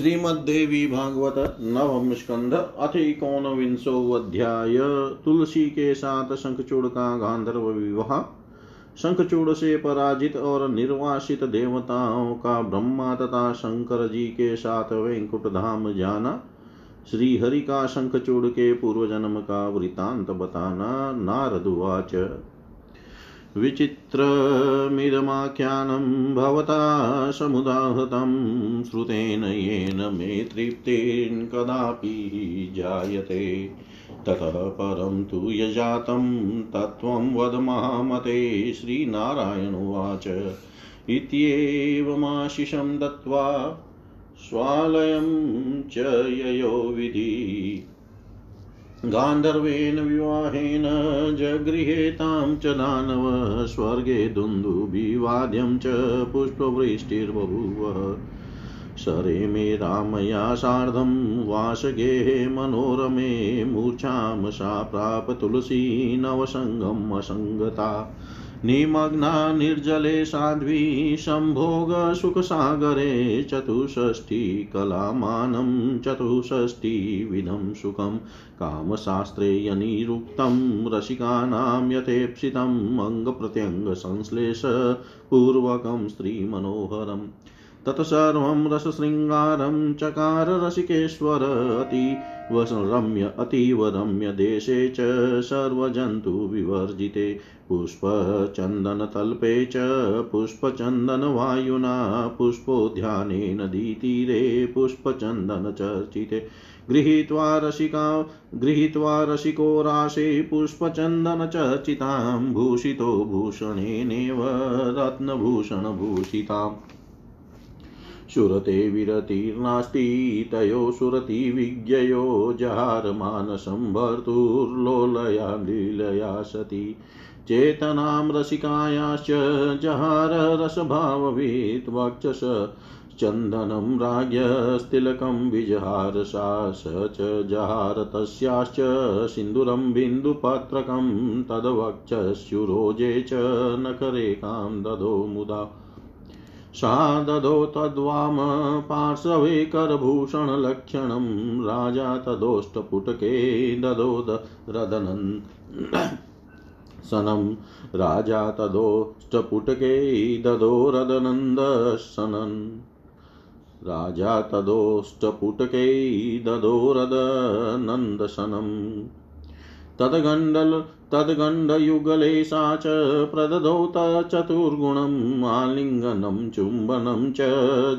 श्रीमद्देवी भागवत नवम स्कंध, अथ विंशो अध्याय, तुलसी के साथ शंखचूड़ का गांधर्व विवाह। शंखचूड़ से पराजित और निर्वासित देवताओं का ब्रह्मा तथा शंकर जी के साथ वैंकुट धाम जाना श्री हरि का शंखचूड़ के पूर्व जन्म का वृतांत बताना नारदुवाच विचित्रमिदमाख्यानं भवता समुदाहृतं श्रुतेन येन मे तृप्तिर्न कदापि जायते। ततः परं तु यजातं तत्त्वं वद श्रीनारायण उवाच। इत्येवमाशिषं दत्त्वा स्वालयं च ययो विधि। गान्धर्वेण विवाहेन जगृहेतां च दानव स्वर्गे दुन्दुभिवाद्यं च पुष्पवृष्टिर्बभूव। सरे मे रामया सार्धं वासगेहे मनोरमे मूर्छां सा प्राप तुलसी नवसङ्गम् निमग्ना निर्जले साध्वी सम्भोगसुखसागरे चतुष्षष्टिकलामानं चतुष्षष्टिविधं सुखं। कामशास्त्रे यनिरुक्तं रसिकानां यथेप्सितम् अङ्गप्रत्यङ्गसंश्लेषपूर्वकं स्त्रीमनोहरम् तत्सर्वं रसशृङ्गारं चकार रसिकेश्वर अतीवरम्य अतीव रम्य देशे च सर्वजन्तुविवर्जिते। पुष्पचन्दनतल्पे च पुष्पचन्दनवायुना पुष्पोद्यानेन दीतीरे पुष्पचन्दनचर्चिते। गृहीत्वा रसिका, गृहीत्वा रसिको राशे पुष्पचन्दनचर्चितां। भूषितो भूषणेनेव रत्नभूषणभूषिताम्। सुरते विरतिर्नास्ति, तयो सुरतिविज्ञयो जहारमानसं भर्तुर्लोलया लीलया सती। चेतनां रसिकायाश्च जहार रसभाववीत् वक्षस चन्दनं राज्ञस्तिलकं विजहार च जहार तस्याश्च सिन्दूरं बिन्दुपत्रकं तद्वक्षस्युरोजे च नखरेखां ददो मुदा। सा ददो तद्वाम पार्श्वे करभूषणलक्षणं राजा तदोष्टपुटके ददो रदनन्। सनं राजा तदोष्टपुटके ददोरदनन्दसनन् राजा तदोष्टपुटके ददोरदनन्दसनम् तद्गण्डल तद्गण्डयुगले सा च प्रददौ चतुर्गुणम् आलिङ्गनं चुम्बनं च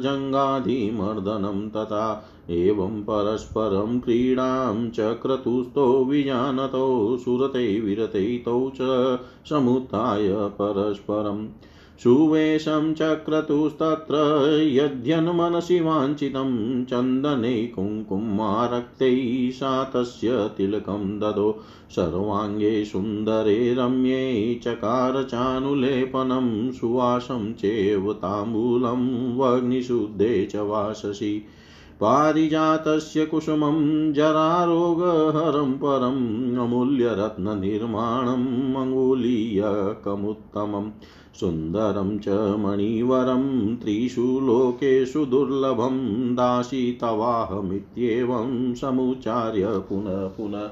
जङ्गाधिमर्दनं तथा एवं परस्परं क्रीडां च क्रतुस्थौ विजानतौ सुरते विरते तौ च समुत्थाय परस्परम् सुवेशं चक्रतुस्तत्र यद्यन्मनसि वाञ्छितं चन्दने कुङ्कुमारक्तैः सा तस्य तिलकं ददो सर्वाङ्गे सुन्दरे रम्ये चकार चानुलेपनं सुवासं चेव ताम्बूलं वग्निशुद्धे च वाससि पारिजातस्य कुसुमं जरारोगहरं परम् अमूल्यरत्ननिर्माणम् अङ्गुलीयकमुत्तमम् सुन्दरं च मणिवरं, त्रिषु लोकेषु दुर्लभं दासी तवाहमित्येवं समुच्चार्य पुनः पुनः।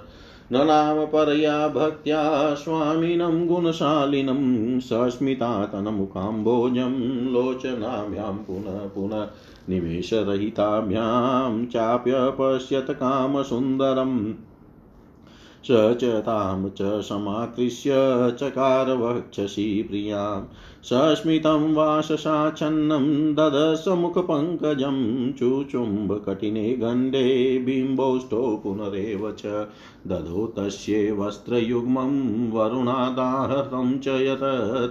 ननाम परया भक्त्या स्वामिनं, गुणशालिनं सस्मितातनमुकाम्बोजं लोचनाभ्यां पुनः पुनः। निमेषरहिताभ्यां चाप्यपश्यत कामसुन्दरम् स च तां च समाकृष्य चकार वक्षसि प्रियाँ सस्मितं वाससाच्छन्नं ददसमुखपङ्कजं चुचुम्बकटिने गण्डे बिम्बौष्टौ पुनरेव च दधो तस्ये वस्त्रयुग्मं वरुणादाहतं च यत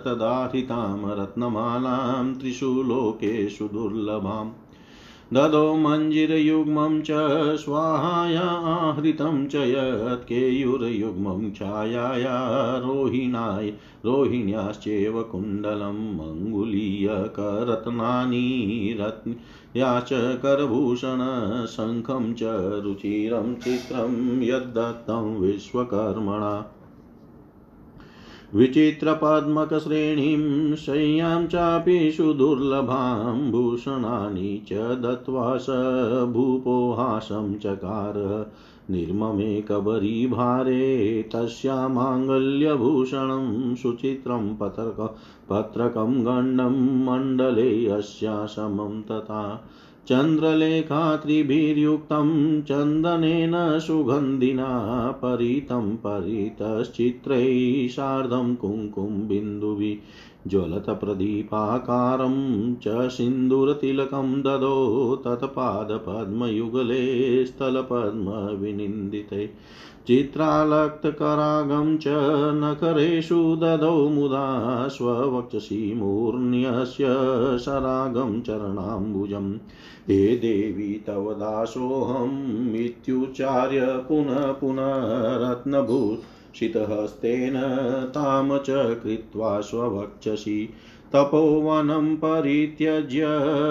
तदाहितां रत्नमालां त्रिषु लोकेषु दुर्लभाम् ददो मञ्जिरयुग्मं च स्वाहाया आहृतं च यत्केयुर्युग्मं छायाया रोहिणाय रोहिण्याश्चैव कुण्डलं मङ्गुलीयकरत्नानि रत्न या च करभूषणशङ्खं च रुचिरं चित्रं यद्दत्तं विश्वकर्मणा विचित्रपद्मकश्रेणीं शय्यां चापि सुदुर्लभां भूषणानि च दत्त्वा स भूपोहासं चकार निर्ममे कबरीभारे तस्यामाङ्गल्यभूषणं सुचित्रं पत्रक पत्रकं गण्डं मण्डले अस्या समं तथा चन्द्रलेखात्रिभिर्युक्तं चन्दनेन सुगन्धिना परितं परितश्चित्रैः सार्धं कुङ्कुमबिन्दुभिः ज्वलतप्रदीपाकारं च सिन्दूरतिलकं ददो तत्पादपद्मयुगले स्थलपद्मविनिन्दिते। चित्रालक्तकरागं च नखरेषु ददौ मुदा स्ववक्षसि मूर्ण्यस्य सरागं चरणाम्बुजम्। हे देवी, तव दासोऽहमित्युच्चार्य पुनः पुनः रत्नभूषितहस्तेन ताम च कृत्वा स्ववक्षसि। तपोवनं परित्यज्य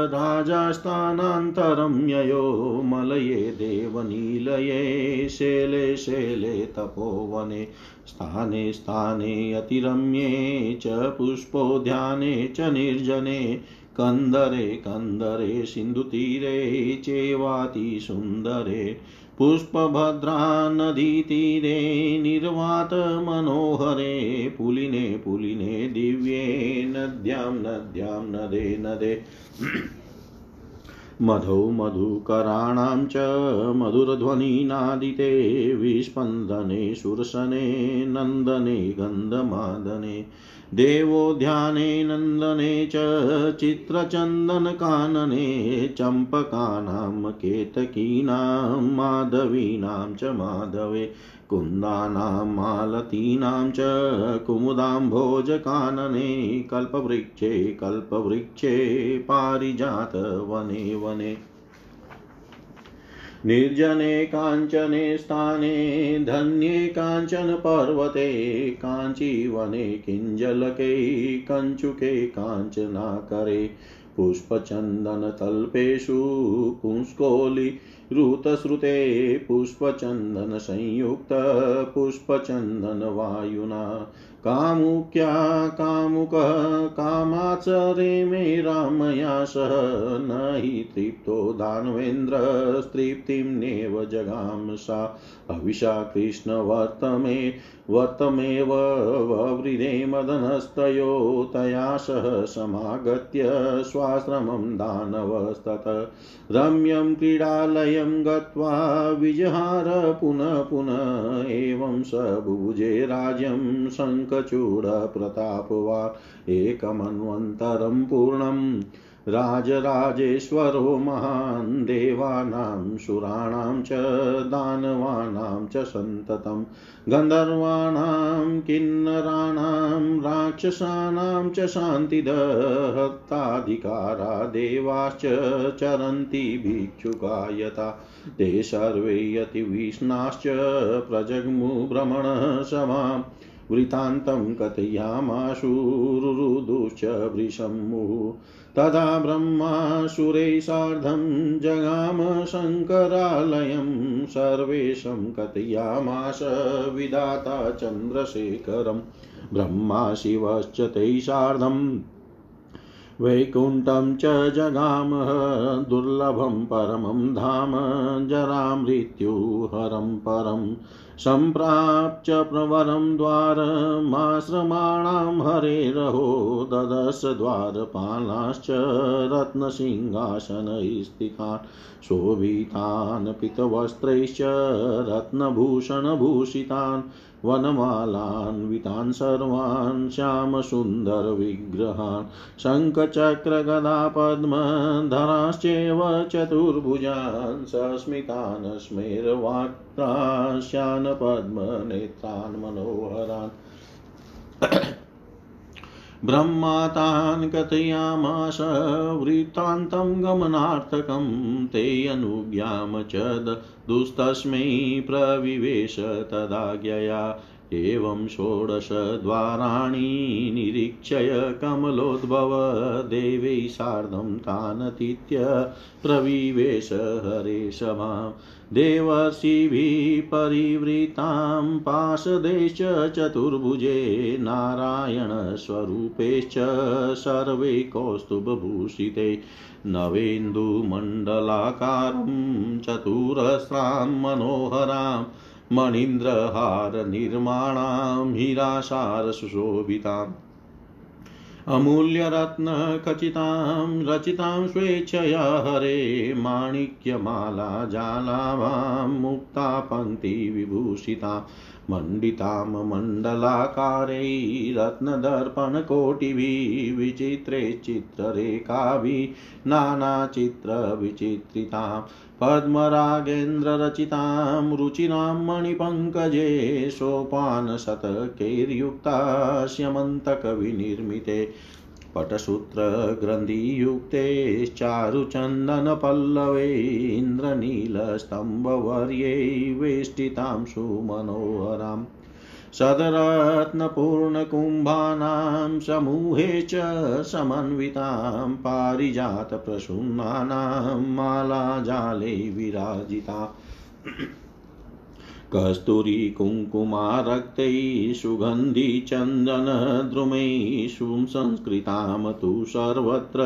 राजास्थानान्तरं ययो मलये देवनीलये शैले शैले तपोवने स्थाने स्थाने अतिरम्ये च पुष्पोद्याने च निर्जने। कन्दरे कन्दरे सिन्धुतीरे चेवातिसुन्दरे पुष्पभद्रा नदीतीरे निर्वातमनोहरे पुलिने पुलिने दिव्ये नद्यां नद्यां नदे नदे। मधौ मधुकराणां च मधुरध्वनिनादिते विस्पन्दने सुरसने नन्दने गन्धमादने देवोद्याने नन्दने च चित्रचन्दनकानने चम्पकानां केतकीनां माधवीनां च माधवे कुन्दानां मालतीनां च कुमुदाम्भोजकानने कल्पवृक्षे कल्पवृक्षे पारिजातवने वने। निर्जने काञ्चने स्थाने, धन्ये काञ्चन पर्वते, काञ्चीवने किञ्जलके, कञ्चुके काञ्चनाकरे। पुष्पचन्दनतल्पेषु पुंस्कोलिरुतश्रुते पुष्पचन्दनसंयुक्त पुष्पचन्दनवायुना कामुक्या कामुकः कामाचरे मे रामया सह न हि तृप्तो दानवेन्द्रस्तृप्तिं नेव जगाम सा। हविषा कृष्णवर्तमे वर्तमेव ववृधे मदनस्तयो तया सह समागत्य स्वाश्रमं दानवस्तत। रम्यं क्रीडालयं गत्वा विजहार पुनः पुनः एवं स भुजे राज्यं शङ्खचूडप्रतापवा एकमन्वन्तरं पूर्णम् राजराजेश्वरो महान् देवानां, सुराणां च, दानवानां च सन्ततं गन्धर्वाणां, किन्नराणां, राक्षसानां च शान्तिदहत्ताधिकारा देवाश्च चरन्ति भिक्षुकायता ते। सर्वे यतिविष्णाश्च प्रजग्मु भ्रमणसभाम् वृत्तान्तं कथयामाशुरुरुदुश्च वृषम्मुः तदा ब्रह्मासुरैः सार्धं जगाम शङ्करालयं सर्वेशं कथयामाश विधाता चन्द्रशेखरं। ब्रह्मा शिवश्च तैः सार्धं वैकुण्ठं च जगामः, दुर्लभं परमं धाम, जरामृत्युहरं परम् सम्प्राप्य प्रवरं द्वारमाश्रमाणां हरेरहो ददश द्वारपालाश्च रत्नसिंहासनस्थितान् शोभितान्, पितवस्त्रैश्च रत्नभूषणभूषितान्। वनमालान्वितान् सर्वान् श्यामसुन्दरविग्रहान् शङ्खचक्रगदापद्मधराश्चैव चतुर्भुजान् सस्मितान् स्मेरवाक्त्राश्यान् पद्मनेत्रान् मनोहरान् ब्रह्मा तान् कथयामास वृत्तान्तं गमनार्थकं ते अनुज्ञां च दुस्तस्मै प्रविवेश तदाज्ञया। एवं षोडशद्वाराणि निरीक्षय कमलोद्भव, देवै सार्धं तानतीत्य प्रविवेश हरे परिवृतां पाशदेश चतुर्भुजे नारायणस्वरूपेश्च सर्वे कौस्तुभभूषिते। नवेन्दुमण्डलाकारं चतुरस्रां मनोहरां मणीन्द्रहारनिर्माणां हीरासारसुशोभिताम् अमूल्यरत्नखचितां रचितां स्वेच्छया हरे माणिक्यमाला जालावां मुक्ता पङ्क्तिविभूषिता मण्डितां मण्डलाकारै रत्नदर्पणकोटिभिः विचित्रे चित्ररेखाभिः नानाचित्रविचित्रिताम् पद्मरागेन्द्ररचितां रुचिरां मणिपङ्कजे सोपानशतकैर्युक्तास्यमन्तकविनिर्मिते। पटसूत्रग्रन्थियुक्ते चारुचन्दनपल्लवे इन्द्रनीलस्तम्भवर्ये वेष्टितां सुमनोहराम् सदरत्नपूर्णकुम्भानां समूहे च समन्वितां पारिजातप्रसूनानां मालाजाले विराजिता कस्तूरीकुङ्कुमारक्तैः सुगन्धिचन्दनद्रुमैः सुसंस्कृतां तु सर्वत्र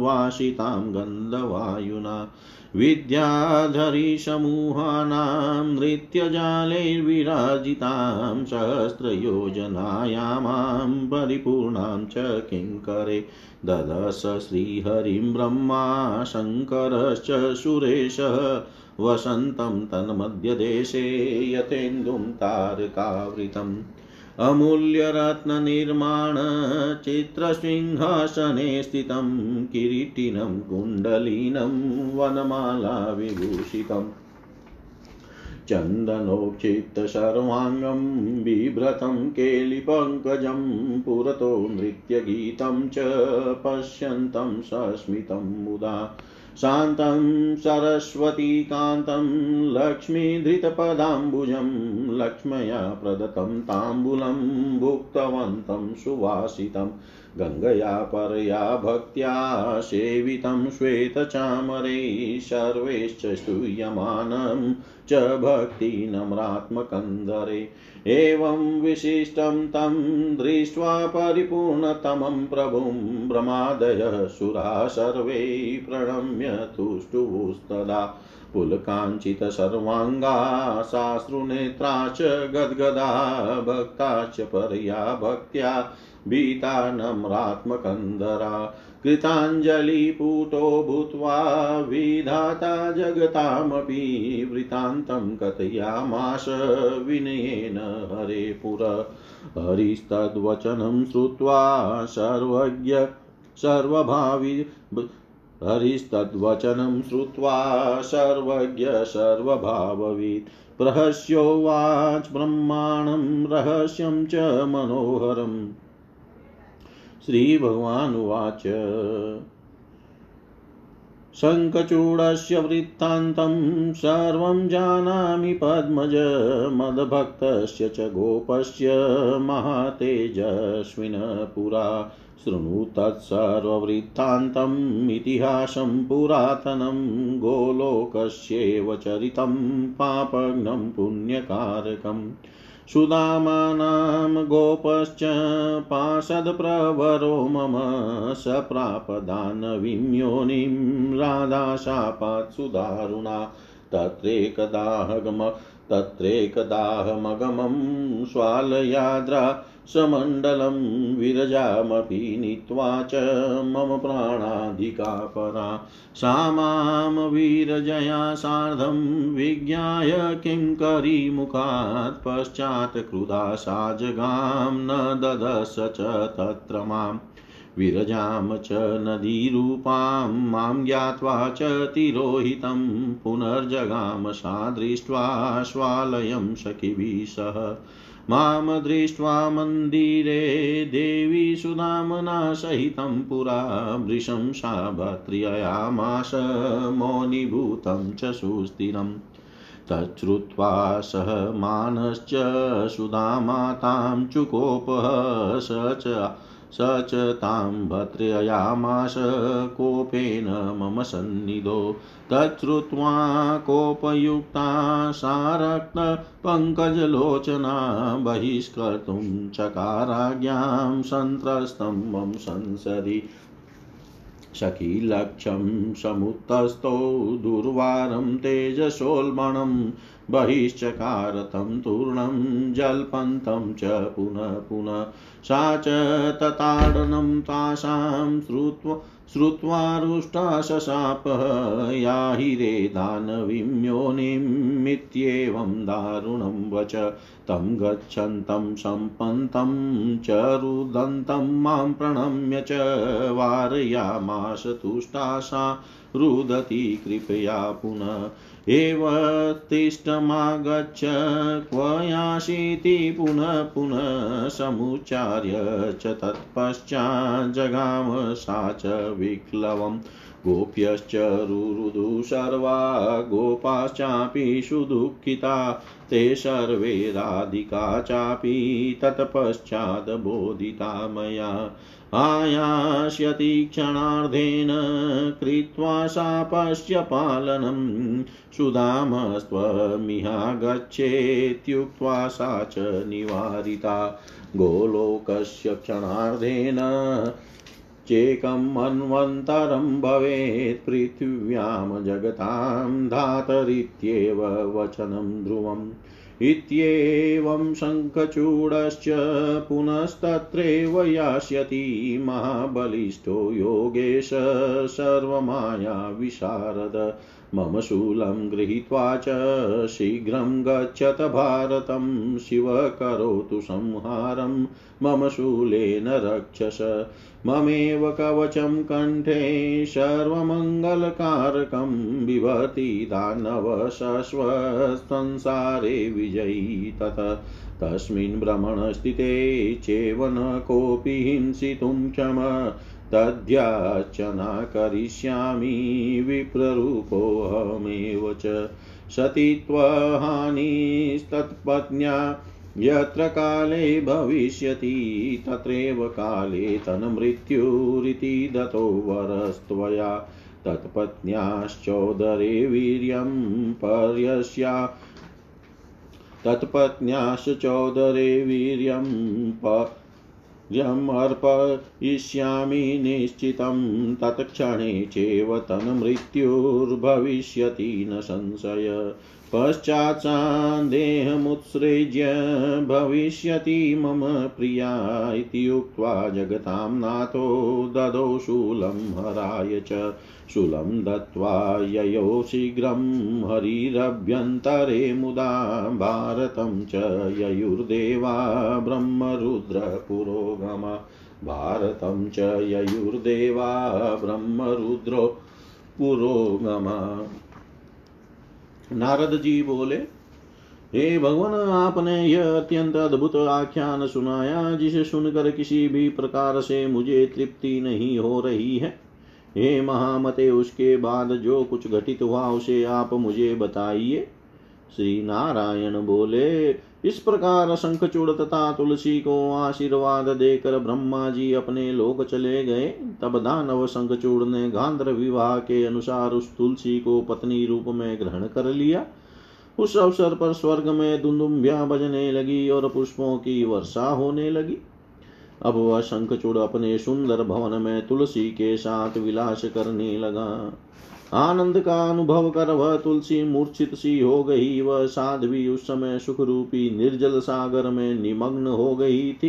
वासितां गन्धवायुना। विद्याधरीसमूहानां नृत्यजालैर्विराजितां सहस्रयोजनायामां परिपूर्णां च किङ्करे ददश श्रीहरिं ब्रह्मा शङ्करश्च सुरेशः वसन्तं तन्मध्यदेशे यतेन्दुं तारकावृतम्। अमूल्यरत्ननिर्माणचित्रसिंहासने स्थितं किरीटिनं कुण्डलीनं वनमाला विभूषितम् चन्दनोक्षिप्तसर्वाङ्गं बिभ्रतं केलिपङ्कजं पुरतो नृत्यगीतं च पश्यन्तं सस्मितं मुदा शान्तं सरस्वतीकान्तं लक्ष्मीधृतपदाम्बुजं लक्ष्मया प्रदत्तं ताम्बूलं भुक्तवन्तं सुवासितं। गङ्गया परया भक्त्या सेवितं श्वेतचामरे सर्वैश्च स्तूयमानं च भक्तिनम्रात्मकन्दरे एवं विशिष्टं तं दृष्ट्वा परिपूर्णतमं प्रभुं ब्रह्मादयः सुरा सर्वे प्रणम्य तुष्टुवुस्तदा। पुलकाञ्चितसर्वाङ्गा साश्रुनेत्रा च गद्गदा, भक्ता च परया भक्त्या भीता नम्रात्मकन्दरा कृताञ्जलिपूतो भूत्वा विधाता जगतामपि वृत्तान्तं कथयामास विनयेन हरे पुर। हरिस्तद्वचनं श्रुत्वा सर्वज्ञ सर्वभावि हरिस्तद्वचनं श्रुत्वा सर्वज्ञ सर्वभाववित्। प्रहस्योवाच ब्रह्माणं रहस्यं च मनोहरम्। श्रीभगवानुवाच शङ्खचूडस्य वृत्तान्तं सर्वं जानामि पद्मज, मदभक्तस्य च गोपस्य महातेजस्विन शृणु तत्सर्ववृत्तान्तम् इतिहासं पुरातनं, गोलोकस्येव चरितं पापघ्नं पुण्यकारकम्। सुदामानां गोपश्च पाशदप्रवरो मम स प्रापदानवीं योनिं राधाशापात् सुदारुणा। तत्रेकदाहगम तत्रेकदाहमगमं स्वालयाद्रा समण्डलं विरजामपि नीत्वा च मम प्राणाधिका परा। सा माँ वीरजया सार्धं विज्ञाय किङ्करीमुखात् पश्चात् क्रुधा सा जगां न ददश च तत्र माम् विरजां च नदीरूपां माँ ज्ञात्वा च तिरोहितं पुनर्जगाम सा दृष्ट्वा स्वालयं सखिभिः सह। माँ दृष्ट्वा मन्दिरे देवी सुदामना सहितं पुरा वृषं सा भर्त्र्ययामाश मौनीभूतं च सुस्थिरम् तच्छ्रुत्वा सह मानश्च सुदामातां चुकोपः स च स च तां भद्रयामास कोपेन मम सन्निधो। तच्छ्रुत्वा कोपयुक्ता सारक्तपङ्कजलोचना बहिष्कर्तुं चकाराज्ञां सन्त्रस्तं मम संसदि। सखीलक्ष्यं समुत्तस्थौ दुर्वारं तेजसोल्बणं बहिश्चकार तं तूर्णं जल्पन्तं च पुनः पुनः। सा च तताडनं तासां श्रुत्वा श्रुत्वा रुष्टा शशापः याहि रे दानवीं योनिमित्येवं दारुणं वच। तं गच्छन्तं सम्पन्तं च रुदन्तं माँ प्रणम्य च वारयामास तुष्टा सा रुदति कृपया पुनः। एव तिष्ठमागच्छ, क्व यासीति पुनः पुनः समुच्चार्य च तत्पश्चाज्जगाम सा च विक्लवम्। गोप्यश्च रुरुदु सर्वा, गोपाश्चापि सुदुःखिता, ते सर्वे राधिका चापि तत्पश्चादबोधिता मया। आयास्यति क्षणार्धेन कृत्वा शापस्य पालनं। सुधामस्त्वमिहागच्छेत्युक्त्वा सा च निवारिता। गोलोकस्य क्षणार्धेन चेकं मन्वन्तरं भवेत् पृथिव्यां जगतां धातरित्येव वचनं ध्रुवम्। इत्येवं शङ्खचूडश्च पुनस्तत्रैव यास्यति महाबलिष्ठो योगेश सर्वमाया विशारद मम शूलं गृहीत्वा च शीघ्रं गच्छत भारतं, शिव करोतु संहारं। मम शूलेन रक्षस, ममेव कवचं कण्ठे सर्वमङ्गलकारकं बिभर्ति दानवशश्वसंसारे विजयी तत। तस्मिन् भ्रमणस्थिते चेव न कोऽपि हिंसितुं क्षम। तद्याचना करिष्यामि विप्ररूपोऽहमेव च सतीत्वहानिस्तत्पत्न्या यत्र काले भविष्यति, तत्रैव काले तन्मृत्युरिति दतो वरस्त्वया। तत्पत्न्याश्चोदरे वीर्यं पर्यस्या तत्पत्न्याश्चोदरे वीर्यं यमर्पयिष्यामि निश्चितं तत्क्षणे चैव तन्मृत्युर्भविष्यति न संशय। पश्चात्सान्देहमुत्सृज्य भविष्यति मम प्रिया इति उक्त्वा जगतां नाथो ददौ शूलं हराय च। शूलं दत्त्वा ययौ शीघ्रं हरिरभ्यन्तरे मुदा भारतं च ययुर्देवा ब्रह्मरुद्रपुरोगम। भारतं च ययुर्देवा ब्रह्मरुद्रो पुरोगम नारद जी बोले, हे भगवान, आपने यह अत्यंत अद्भुत आख्यान सुनाया, जिसे सुनकर किसी भी प्रकार से मुझे तृप्ति नहीं हो रही है। हे महामते, उसके बाद जो कुछ घटित हुआ, उसे आप मुझे बताइए। श्री नारायण बोले इस प्रकार शंखचूड़ तथा तुलसी को आशीर्वाद देकर ब्रह्मा जी अपने लोक चले गए। तब दानव शंखचूड़ ने गांधर विवाह के अनुसार उस तुलसी को पत्नी रूप में ग्रहण कर लिया। उस अवसर पर स्वर्ग में दुंदुम्बिया बजने लगी और पुष्पों की वर्षा होने लगी। अब वह शंखचूड़ अपने सुंदर भवन में तुलसी के साथ विलास करने लगा। आनंद का अनुभव कर वह तुलसी मूर्छित सी हो गई। वह साध्वी उस समय सुख रूपी निर्जल सागर में निमग्न हो गई थी।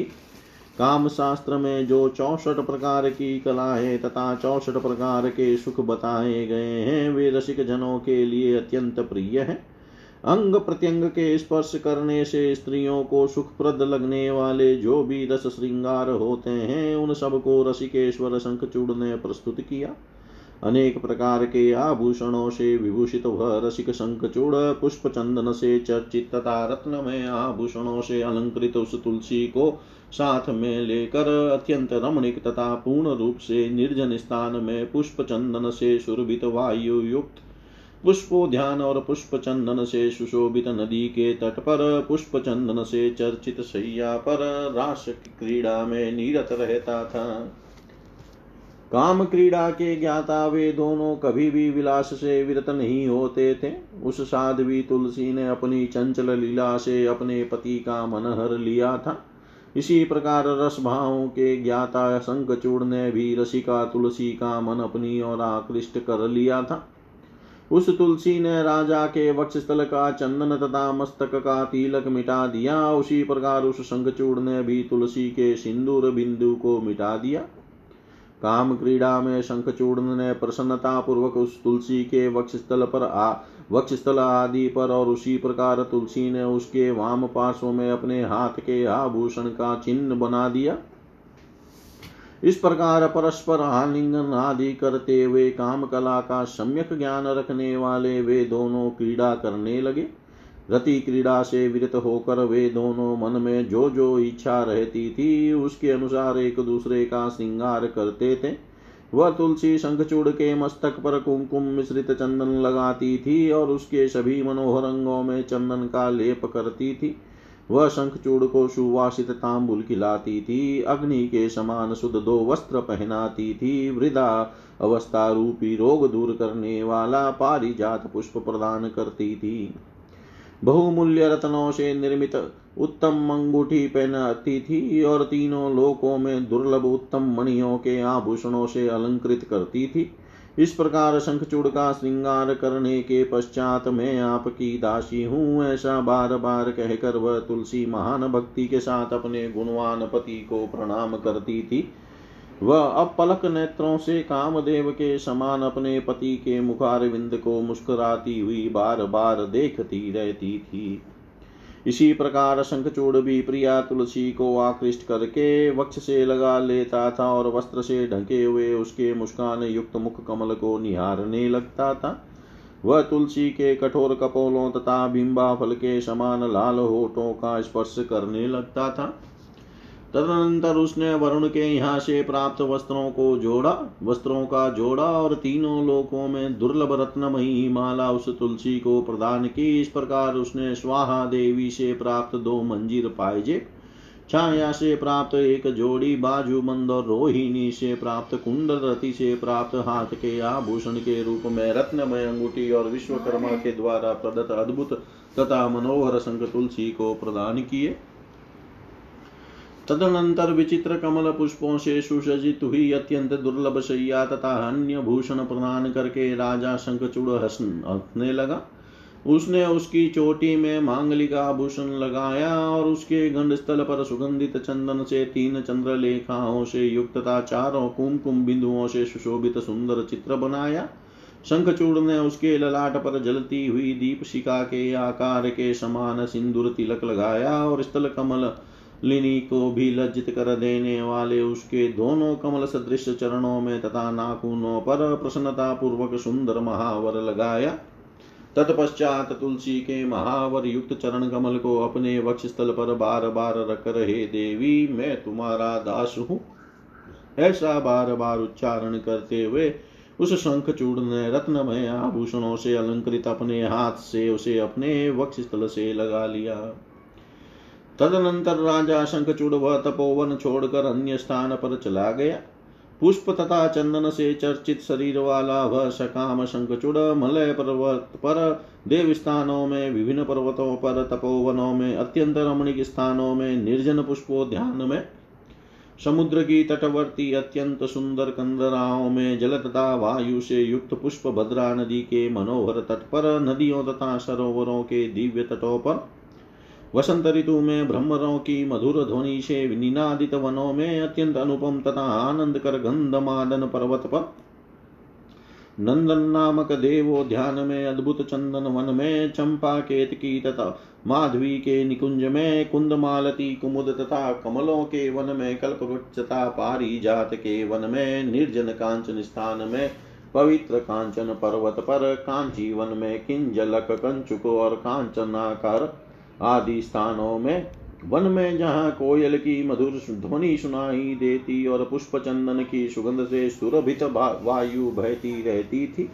काम शास्त्र में जो चौसठ प्रकार की कलाएँ तथा चौसठ प्रकार के सुख बताए गए हैं, वे रसिक जनों के लिए अत्यंत प्रिय है। अंग प्रत्यंग के स्पर्श करने से स्त्रियों को सुखप्रद लगने वाले जो भी रस श्रृंगार होते हैं, उन सबको रसिकेश्वर शंखचूड़ ने प्रस्तुत किया। अनेक प्रकार के आभूषणों से विभूषित वह रसिक शंखचूड़ पुष्प चंदन से चर्चित तथा रत्न में आभूषणों से अलंकृत उस तुलसी को साथ में लेकर अत्यंत रमणीक तथा पूर्ण रूप से निर्जन स्थान में पुष्प चंदन से सुरभित वायु युक्त पुष्पोध्यान और पुष्प चंदन से सुशोभित नदी के तट पर पुष्प चंदन से चर्चित सैया पर रास क्रीड़ा में नीरत रहता था। काम क्रीड़ा के ज्ञाता वे दोनों कभी भी विलास से विरत नहीं होते थे। उस साध्वी तुलसी ने अपनी चंचल लीला से अपने पति का मन हर लिया था। इसी प्रकार रस भावों के ज्ञाता शंखचूड़ ने भी रसिका तुलसी का मन अपनी ओर आकृष्ट कर लिया था। उस तुलसी ने राजा के वक्षस्थल का चंदन तथा मस्तक का तिलक मिटा दिया। उसी प्रकार उस शंखचूड़ ने भी तुलसी के सिंदूर बिंदु को मिटा दिया। काम क्रीड़ा में शंखचूड़ ने प्रसन्नता पूर्वक उस तुलसी के वक्षस्थल पर आ, वक्षस्थल आदि पर और उसी प्रकार तुलसी ने उसके वाम पार्श्व में अपने हाथ के आभूषण का चिन्ह बना दिया। इस प्रकार परस्पर आलिंगन आदि करते हुए काम कला का सम्यक ज्ञान रखने वाले वे दोनों क्रीड़ा करने लगे। रति क्रीड़ा से विरत होकर वे दोनों मन में जो जो इच्छा रहती थी, उसके अनुसार एक दूसरे का श्रृंगार करते थे। वह तुलसी शंखचूड़ के मस्तक पर कुमकुम मिश्रित चंदन लगाती थी और उसके सभी मनोहर अंगों में चंदन का लेप करती थी। वह शंखचूड़ को सुवासित तांबुल खिलाती थी, अग्नि के समान शुद्ध दो वस्त्र पहनाती थी वृदा अवस्था रूपी रोग दूर करने वाला पारिजात पुष्प प्रदान करती थी। बहुमूल्य रत्नों से निर्मित उत्तम अंगूठी पहनाती थी और तीनों लोकों में दुर्लभ उत्तम मणियों के आभूषणों से अलंकृत करती थी। इस प्रकार शंखचूड़ का श्रृंगार करने के पश्चात मैं आपकी दासी हूँ, ऐसा बार बार कहकर वह तुलसी महान भक्ति के साथ अपने गुणवान पति को प्रणाम करती थी। वह अब पलक नेत्रों से कामदेव के समान अपने पति के मुखारविंद को मुस्कुराती हुई बार बार देखती रहती थी। इसी प्रकार शंखचूड़ भी प्रिया तुलसी को आकृष्ट करके वक्ष से लगा लेता था और वस्त्र से ढके हुए उसके मुस्कान युक्त मुख कमल को निहारने लगता था। वह तुलसी के कठोर कपोलों तथा बिंबा फल के समान लाल होठों का स्पर्श करने लगता था। तदनंतर उसने वरुण के यहाँ से प्राप्त वस्त्रों को जोड़ा। वस्त्रों का जोड़ा और तीनों लोकों में दुर्लभ रत्नमयी माला उस तुलसी को प्रदान की। इस प्रकार उसने स्वाहा देवी से प्राप्त दो मंजिर पायजे छाया से प्राप्त एक जोड़ी बाजूबंद और रोहिणी से प्राप्त कुंडल रति से प्राप्त हाथ के आभूषण के रूप में रत्नमय अंगूठी और विश्वकर्मा के द्वारा प्रदत्त अद्भुत तथा मनोहर संघ तुलसी को प्रदान किए। तदनंतर विचित्र कमल पुष्पों से सुसज्जित हुई अत्यंत दुर्लभ शैया तथा अन्य भूषण प्रदान करके राजा शंखचूड़ हसन हंसने लगा। उसने उसकी चोटी में मांगलिक आभूषण लगाया और उसके गंड स्थल पर सुगंधित चंदन से तीन चंद्रलेखाओं से युक्त तथा चारों कुमकुम बिंदुओं से सुशोभित सुंदर चित्र बनाया। शंखचूड़ ने उसके ललाट पर जलती हुई दीप शिका के आकार के समान सिंदूर तिलक लगाया और स्थल कमल लिनी को भी लज्जित कर देने वाले उसके दोनों कमल सदृश चरणों में तथा नाखूनों पर प्रसन्नता पूर्वक सुंदर महावर लगाया। तत्पश्चात तुलसी के महावर युक्त चरण कमल को अपने वक्ष स्थल पर बार बार रख रहे, देवी, मैं तुम्हारा दास हूँ। ऐसा बार बार उच्चारण करते हुए उस शंख चूड़ ने रत्नमय आभूषणों से अलंकृत अपने हाथ से उसे अपने वक्ष स्थल से लगा लिया। तदनंतर राजा शंखचूड़ वह तपोवन छोड़कर अन्य स्थान पर चला गया। पुष्प तथा चंदन से चर्चित शरीर वाला वह सकाम शंखचूड़ मलय पर्वत पर देव स्थानों में, विभिन्न पर्वतों पर, तपोवनों में, अत्यंत रमणीक स्थानों में निर्जन पुष्पोध्यान में। समुद्र की तटवर्ती अत्यंत सुंदर कंदराओं में जल तथा वायु से युक्त पुष्प भद्रा नदी के मनोहर तट पर, नदियों तथा सरोवरों के दिव्य तटों पर वसंत ऋतु में भ्रमरों की मधुर ध्वनि से निनादित वनों में अत्यंत अनुपम तथा आनंद कर गंधमादन पर्वत पर नंदन नामक देवोध्यान में अद्भुत चंदन वन में चंपा केतकी तथा माधवी के निकुंज में कुंद मालती कुमुद तथा कमलों के वन में कल्पवृक्ष तथा पारी जात के वन में निर्जन कांचन स्थान में पवित्र कांचन पर्वत पर कांची वन में किंजलक कंचुक और कांचनाकार आदि स्थानों में, वन में जहाँ कोयल की मधुर ध्वनि सुनाई देती और पुष्प चंदन की सुगंध से सुरभित वायु बहती रहती थी।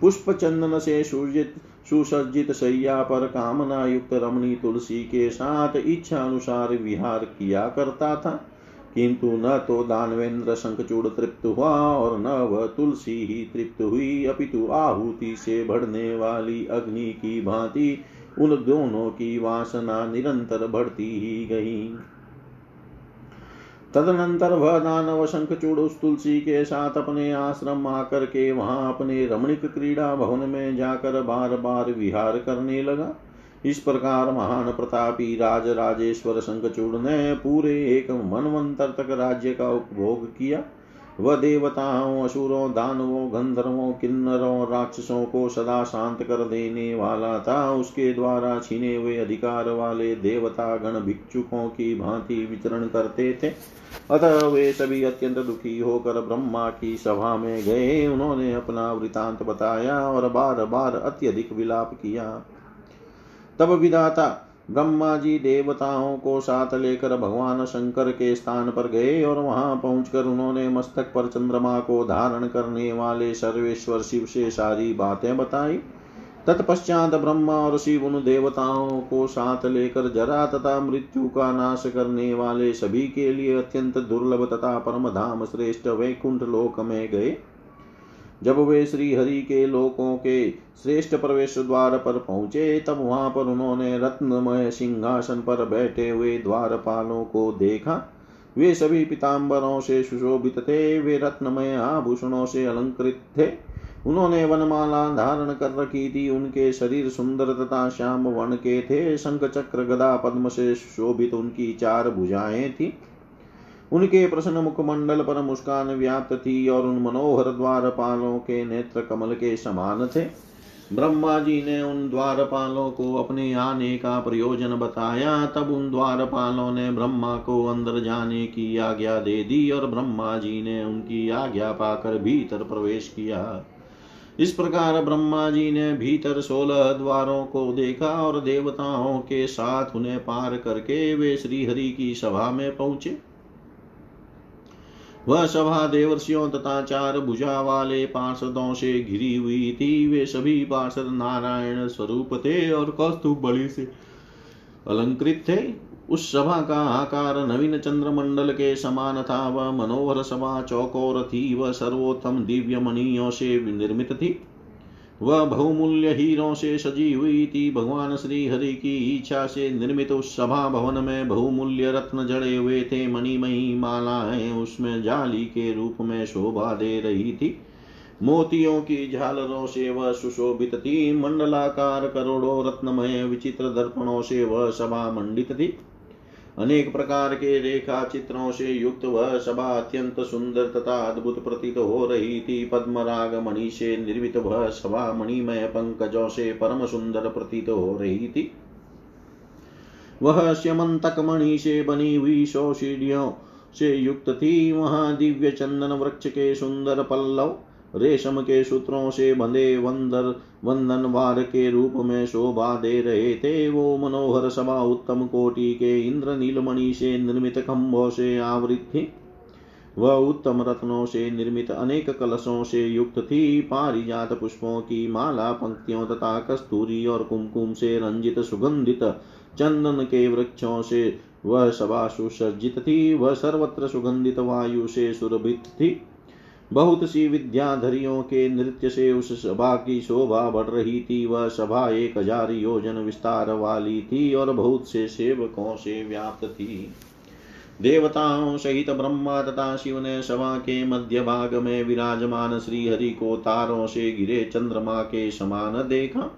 पुष्प चंदन से सुजित, सुसज्जित सैया पर कामना युक्त रमणी तुलसी के साथ इच्छा अनुसार विहार किया करता था। किंतु न तो दानवेंद्र शंखचूड़ तृप्त हुआ और न वह तुलसी ही तृप्त हुई। अपितु आहुति से बढ़ने वाली अग्नि की भांति उन दोनों की वासना निरंतर बढ़ती ही गई। तदनंतर वह दानव शंखचूड़ उस तुलसी के साथ अपने आश्रम आकर के वहाँ अपने रमणिक क्रीड़ा भवन में जाकर बार बार विहार करने लगा। इस प्रकार महान प्रतापी राज राजेश्वर शंखचूड़ ने पूरे एक मनवंतर तक राज्य का उपभोग किया। वह देवताओं असुरों, दानवों, गंधर्वों, किन्नरों, राक्षसों को सदा शांत कर देने वाला था। उसके द्वारा छीने हुए अधिकार वाले देवता गण भिक्षुकों की भांति विचरण करते थे। अतः वे सभी अत्यंत दुखी होकर ब्रह्मा की सभा में गए। उन्होंने अपना वृतांत बताया और बार बार अत्यधिक विलाप किया। तब विदाता ब्रह्मा जी देवताओं को साथ लेकर भगवान शंकर के स्थान पर गए और वहाँ पहुंचकर उन्होंने मस्तक पर चंद्रमा को धारण करने वाले सर्वेश्वर शिव से सारी बातें बताई। तत्पश्चात ब्रह्मा और शिव उन देवताओं को साथ लेकर जरा तथा मृत्यु का नाश करने वाले सभी के लिए अत्यंत दुर्लभ तथा परम धाम श्रेष्ठ वैकुंठ लोक में गए। जब वे श्री हरि के लोकों के श्रेष्ठ प्रवेश द्वार पर पहुँचे, तब वहाँ पर उन्होंने रत्नमय सिंहासन पर बैठे हुए द्वारपालों को देखा। वे सभी पिताम्बरों से सुशोभित थे, वे रत्नमय आभूषणों से अलंकृत थे। उन्होंने वनमाला धारण कर रखी थी, उनके शरीर सुंदर तथा श्याम वर्ण के थे। शंख चक्र गदा पद्म से शोभित उनकी चार भुजाएँ थी। उनके प्रसन्न मुखमंडल पर मुस्कान व्याप्त थी और उन मनोहर द्वारपालों के नेत्र कमल के समान थे। ब्रह्मा जी ने उन द्वारपालों को अपने आने का प्रयोजन बताया। तब उन द्वारपालों ने ब्रह्मा को अंदर जाने की आज्ञा दे दी और ब्रह्मा जी ने उनकी आज्ञा पाकर भीतर प्रवेश किया। इस प्रकार ब्रह्मा जी ने भीतर सोलह द्वारों को देखा और देवताओं के साथ उन्हें पार करके वे श्री हरि की सभा में पहुँचे। वह सभा देवर्षियों तथा चार भुजा वाले पार्षदों से घिरी हुई थी। वे सभी पार्षद नारायण स्वरूप थे और कौस्तु बलि से अलंकृत थे। उस सभा का आकार नवीन चंद्रमंडल के समान था। वह मनोहर सभा चौकोर थी। वह सर्वोत्तम दिव्य मणियों से निर्मित थी। वह बहुमूल्य हीरों से सजी हुई थी भगवान श्री हरि की इच्छा से निर्मित उस सभा भवन में बहुमूल्य रत्न जड़े हुए थे, मणिमयी मालाएँ उसमें जाली के रूप में शोभा दे रही थी। मोतियों की झालरों से वह सुशोभित थी, मंडलाकार करोड़ों रत्नमय विचित्र दर्पणों से वह सभा मंडित थी। अनेक प्रकार के रेखा चित्रों से युक्त वह सभा अत्यंत सुंदर तथा अद्भुत प्रतीत हो रही थी। पद्मराग मणि से निर्मित वह सभा मणिमय पंकजों से परम सुंदर प्रतीत हो रही थी। वह श्यमंतक मणि से बनी हुई सौ सीढ़ियों से युक्त थी। वहाँ दिव्य चंदन वृक्ष के सुंदर पल्लव रेशम के सूत्रों से बंधे वंदर वंदन वार के रूप में शोभा दे रहे थे। वो मनोहर सभा उत्तम कोटि के इंद्र नीलमणि से निर्मित खम्भों से आवृत थी। वह उत्तम रत्नों से निर्मित अनेक कलशों से युक्त थी। पारिजात पुष्पों की माला, पंक्तियों तथा कस्तूरी और कुमकुम से रंजित सुगंधित चंदन के वृक्षों से वह सभा सुसज्जित थी। वह सर्वत्र सुगंधित वायु से सुरभित थी। बहुत सी विद्याधरियों के नृत्य से उस सभा की शोभा बढ़ रही थी। वह सभा एक हज़ार योजन विस्तार वाली थी और बहुत से सेवकों से व्याप्त थी। देवताओं सहित ब्रह्मा तथा शिव ने सभा के मध्य भाग में विराजमान श्री हरि को तारों से गिरे चंद्रमा के समान देखा।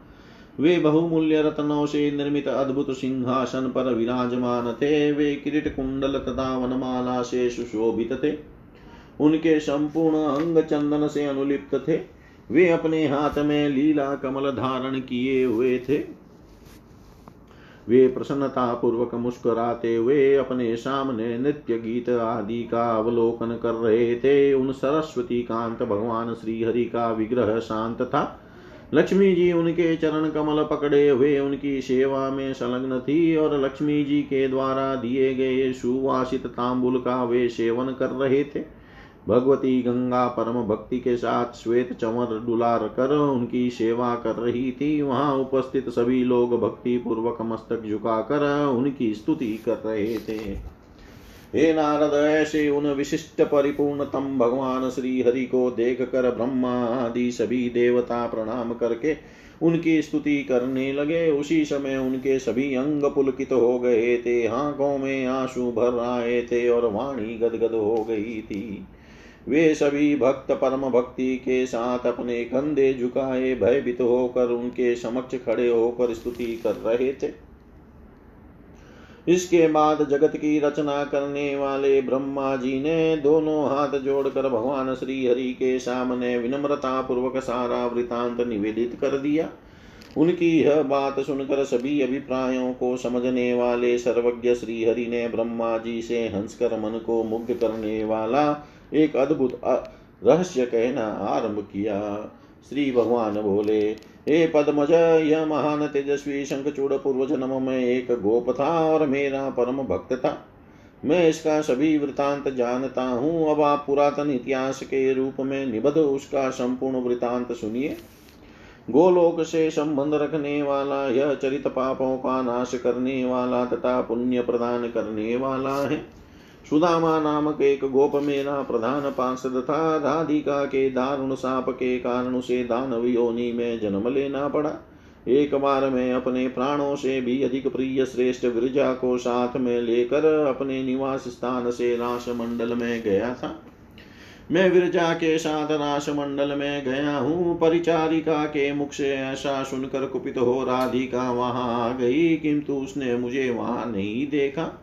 वे बहुमूल्य रत्नों से निर्मित अद्भुत सिंहासन पर विराजमान थे। वे किरीट कुंडल तथा वनमाला से सुशोभित थे। उनके संपूर्ण अंग चंदन से अनुलिप्त थे। वे अपने हाथ में लीला कमल धारण किए हुए थे। वे प्रसन्नता पूर्वक मुस्कुराते हुए अपने सामने नृत्य गीत आदि का अवलोकन कर रहे थे। उन सरस्वती कांत भगवान श्री हरि का विग्रह शांत था। लक्ष्मी जी उनके चरण कमल पकड़े हुए उनकी सेवा में संलग्न थी और लक्ष्मी जी के द्वारा दिए गए सुवासित तांबुल का वे सेवन कर रहे थे। भगवती गंगा परम भक्ति के साथ श्वेत चंवर डुलार कर उनकी सेवा कर रही थी। वहाँ उपस्थित सभी लोग भक्ति पूर्वक मस्तक झुकाकर उनकी स्तुति कर रहे थे। हे नारद, ऐसे उन विशिष्ट परिपूर्णतम भगवान श्री हरि को देख कर ब्रह्मा आदि सभी देवता प्रणाम करके उनकी स्तुति करने लगे। उसी समय उनके सभी अंग पुलकित हो गए थे आँखों में आँसू भर आए थे और वाणी गदगद हो गई थी। वे सभी भक्त परम भक्ति के साथ अपने कंधे झुकाए भयभीत होकर उनके समक्ष खड़े होकर स्तुति कर रहे थे। इसके बाद जगत की रचना करने वाले ब्रह्मा जी ने दोनों हाथ जोड़कर भगवान श्री हरि के सामने विनम्रता पूर्वक सारा वृतांत निवेदित कर दिया। उनकी यह बात सुनकर सभी अभिप्रायों को समझने वाले सर्वज्ञ श्री हरि ने ब्रह्मा जी से हंसकर मन को मुग्ध करने वाला एक अद्भुत रहस्य कहना आरंभ किया। श्री भगवान बोले, हे पद्मज यह महान, तेजस्वी, शंखचूड़ पूर्व जन्म में एक गोप था और मेरा परम भक्त था। मैं इसका सभी वृतांत जानता हूँ। अब आप पुरातन इतिहास के रूप में निबद्ध उसका संपूर्ण वृतांत सुनिए। गोलोक से संबंध रखने वाला, यह चरित पापों का नाश करने वाला तथा पुण्य प्रदान करने वाला है। सुदामा नामक एक गोप मेरा प्रधान पार्षद था राधिका के दारुण साप के कारण उसे दानव योनि में जन्म लेना पड़ा। एक बार मैं अपने प्राणों से भी अधिक प्रिय श्रेष्ठ विरजा को साथ में लेकर अपने निवास स्थान से रास मंडल में गया था। मैं विरजा के साथ रास मंडल में गया हूँ। परिचारिका के मुख से ऐसा सुनकर कुपित हो राधिका वहाँ आ गई, किंतु उसने मुझे वहाँ नहीं देखा।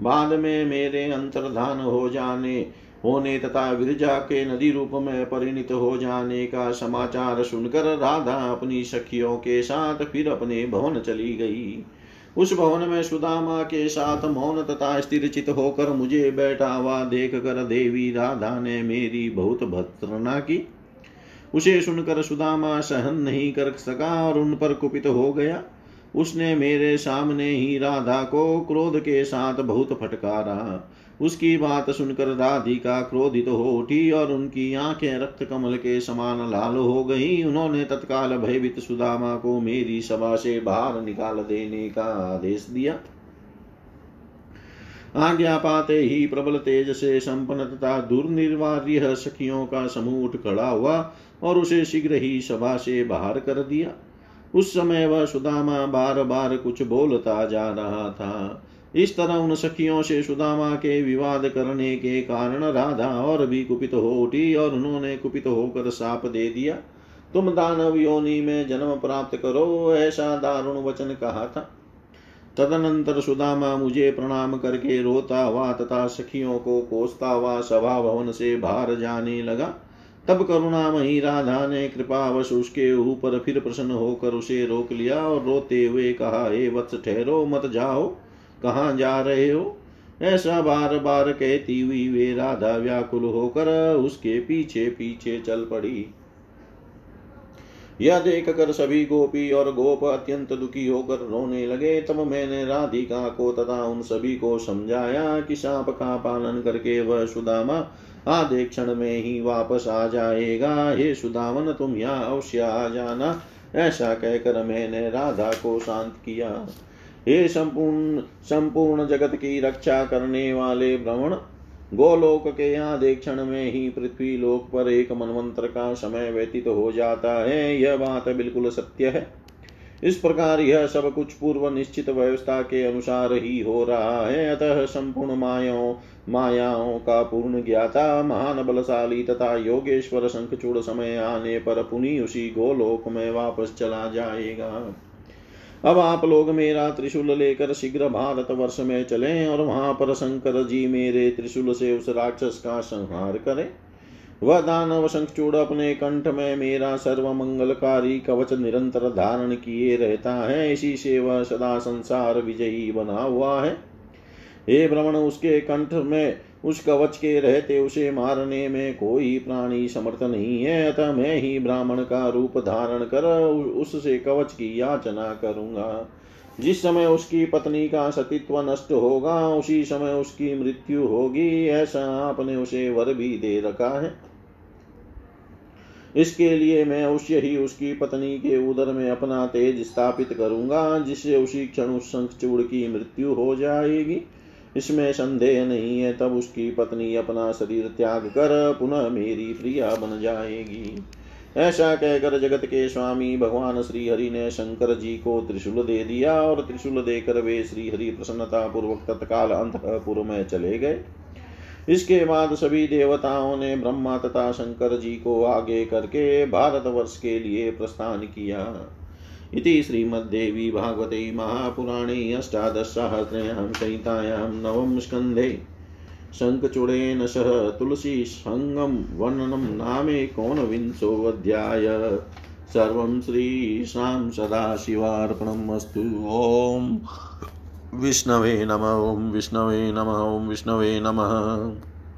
बाद में मेरे अंतर्धान हो जाने, होने तथा विरजा के नदी रूप में परिणित हो जाने का समाचार सुनकर राधा अपनी सखियों के साथ फिर अपने भवन चली गई। उस भवन में सुदामा के साथ मौन तथा स्थिर चित होकर मुझे बैठा हुआ देख कर देवी राधा ने मेरी बहुत भर्तना की। उसे सुनकर सुदामा सहन नहीं कर सका और उन पर कुपित हो गया। उसने मेरे सामने ही राधा को क्रोध के साथ बहुत फटकारा। उसकी बात सुनकर राधिका क्रोधित हो उठी और उनकी आँखें रक्त कमल के समान लाल हो गई। उन्होंने तत्काल भयभीत सुदामा को मेरी सभा से बाहर निकाल देने का आदेश दिया। आज्ञा पाते ही प्रबल तेज से संपन्न तथा दुर्निर्वार्य सखियों का समूह उठ खड़ा हुआ और उसे शीघ्र ही सभा से बाहर कर दिया। उस समय वह सुदामा बार बार कुछ बोलता जा रहा था। इस तरह उन सखियों से सुदामा के विवाद करने के कारण राधा और भी कुपित हो उठी और उन्होंने कुपित होकर साप दे दिया। तुम दानव योनि में जन्म प्राप्त करो, ऐसा दारुण वचन कहा था। तदनंतर सुदामा मुझे प्रणाम करके रोता हुआ तथा सखियों को कोसता हुआ सभा भवन से बाहर जाने लगा। तब करुणामयी राधा ने कृपावश उसके ऊपर फिर प्रसन्न होकर उसे रोक लिया और रोते हुए कहा, हे वत्स ठहरो, मत जाओ। कहाँ जा रहे हो? ऐसा बार बार कहती हुई वे राधा व्याकुल होकर उसके पीछे पीछे चल पड़ी। यह देख कर सभी गोपी और गोप अत्यंत दुखी होकर रोने लगे। तब मैंने राधिका को तथा उन सभी को समझाया कि सांप का पालन करके वह सुदामा आधे क्षण में ही वापस आ जाएगा। हे सुदामन तुम यहाँ अवश्य आ जाना। ऐसा कहकर मैंने राधा को शांत किया। हे संपूर्ण संपूर्ण जगत की रक्षा करने वाले भ्रमण गोलोक के आधे क्षण में ही पृथ्वी लोक पर एक मनमंत्र का समय व्यतीत हो जाता है। यह बात बिल्कुल सत्य है। इस प्रकार यह सब कुछ पूर्व निश्चित व्यवस्था के अनुसार ही हो रहा है। अतः संपूर्ण मायाओं मायाओं का पूर्ण ज्ञाता, महान बलशाली तथा योगेश्वर शंखचूड़ समय आने पर पुनि उसी गोलोक में वापस चला जाएगा। अब आप लोग मेरा त्रिशूल लेकर शीघ्र भारत वर्ष में चलें और वहाँ पर शंकर जी मेरे त्रिशूल से उस राक्षस का संहार करें। वह दानव शंखचूड़ अपने कंठ में मेरा सर्व मंगलकारी कवच निरंतर धारण किए रहता है। इसी से वह सदा संसार विजयी बना हुआ है। हे भ्रमण उसके कंठ में उस कवच के रहते उसे मारने में कोई प्राणी समर्थ नहीं है। अतः मैं ही ब्राह्मण का रूप धारण कर उससे कवच की याचना करूँगा। जिस समय उसकी पत्नी का सतीत्व नष्ट होगा, उसी समय उसकी मृत्यु होगी। ऐसा आपने उसे वर भी दे रखा है। इसके लिए मैं अवश्य ही उसकी पत्नी के उदर में अपना तेज स्थापित करूँगा, जिससे उसी क्षण उस शंखचूड़ की मृत्यु हो जाएगी। इसमें संदेह नहीं है, तब उसकी पत्नी अपना शरीर त्याग कर पुनः मेरी प्रिया बन जाएगी। ऐसा कहकर जगत के स्वामी भगवान श्री हरि ने शंकर जी को त्रिशूल दे दिया और त्रिशूल देकर वे श्री हरि प्रसन्नता पूर्वक तत्काल अंतपुर में चले गए। इसके बाद सभी देवताओं ने ब्रह्मा तथा शंकर जी को आगे करके भारतवर्ष के लिए प्रस्थान किया। इति श्रीमद्देवी भागवते महापुराणे अष्टादशसहस्रयां संहितायां नवम स्कन्धे शङ्खचूडेन सह तुलसीसङ्गं वर्णनं नामेकोनविंशोऽध्याय सर्वं श्रीशां सदाशिवार्पणम् अस्तु। ॐ विष्णवे नम, ॐ विष्णवे नम, ॐ विष्णवे नमः।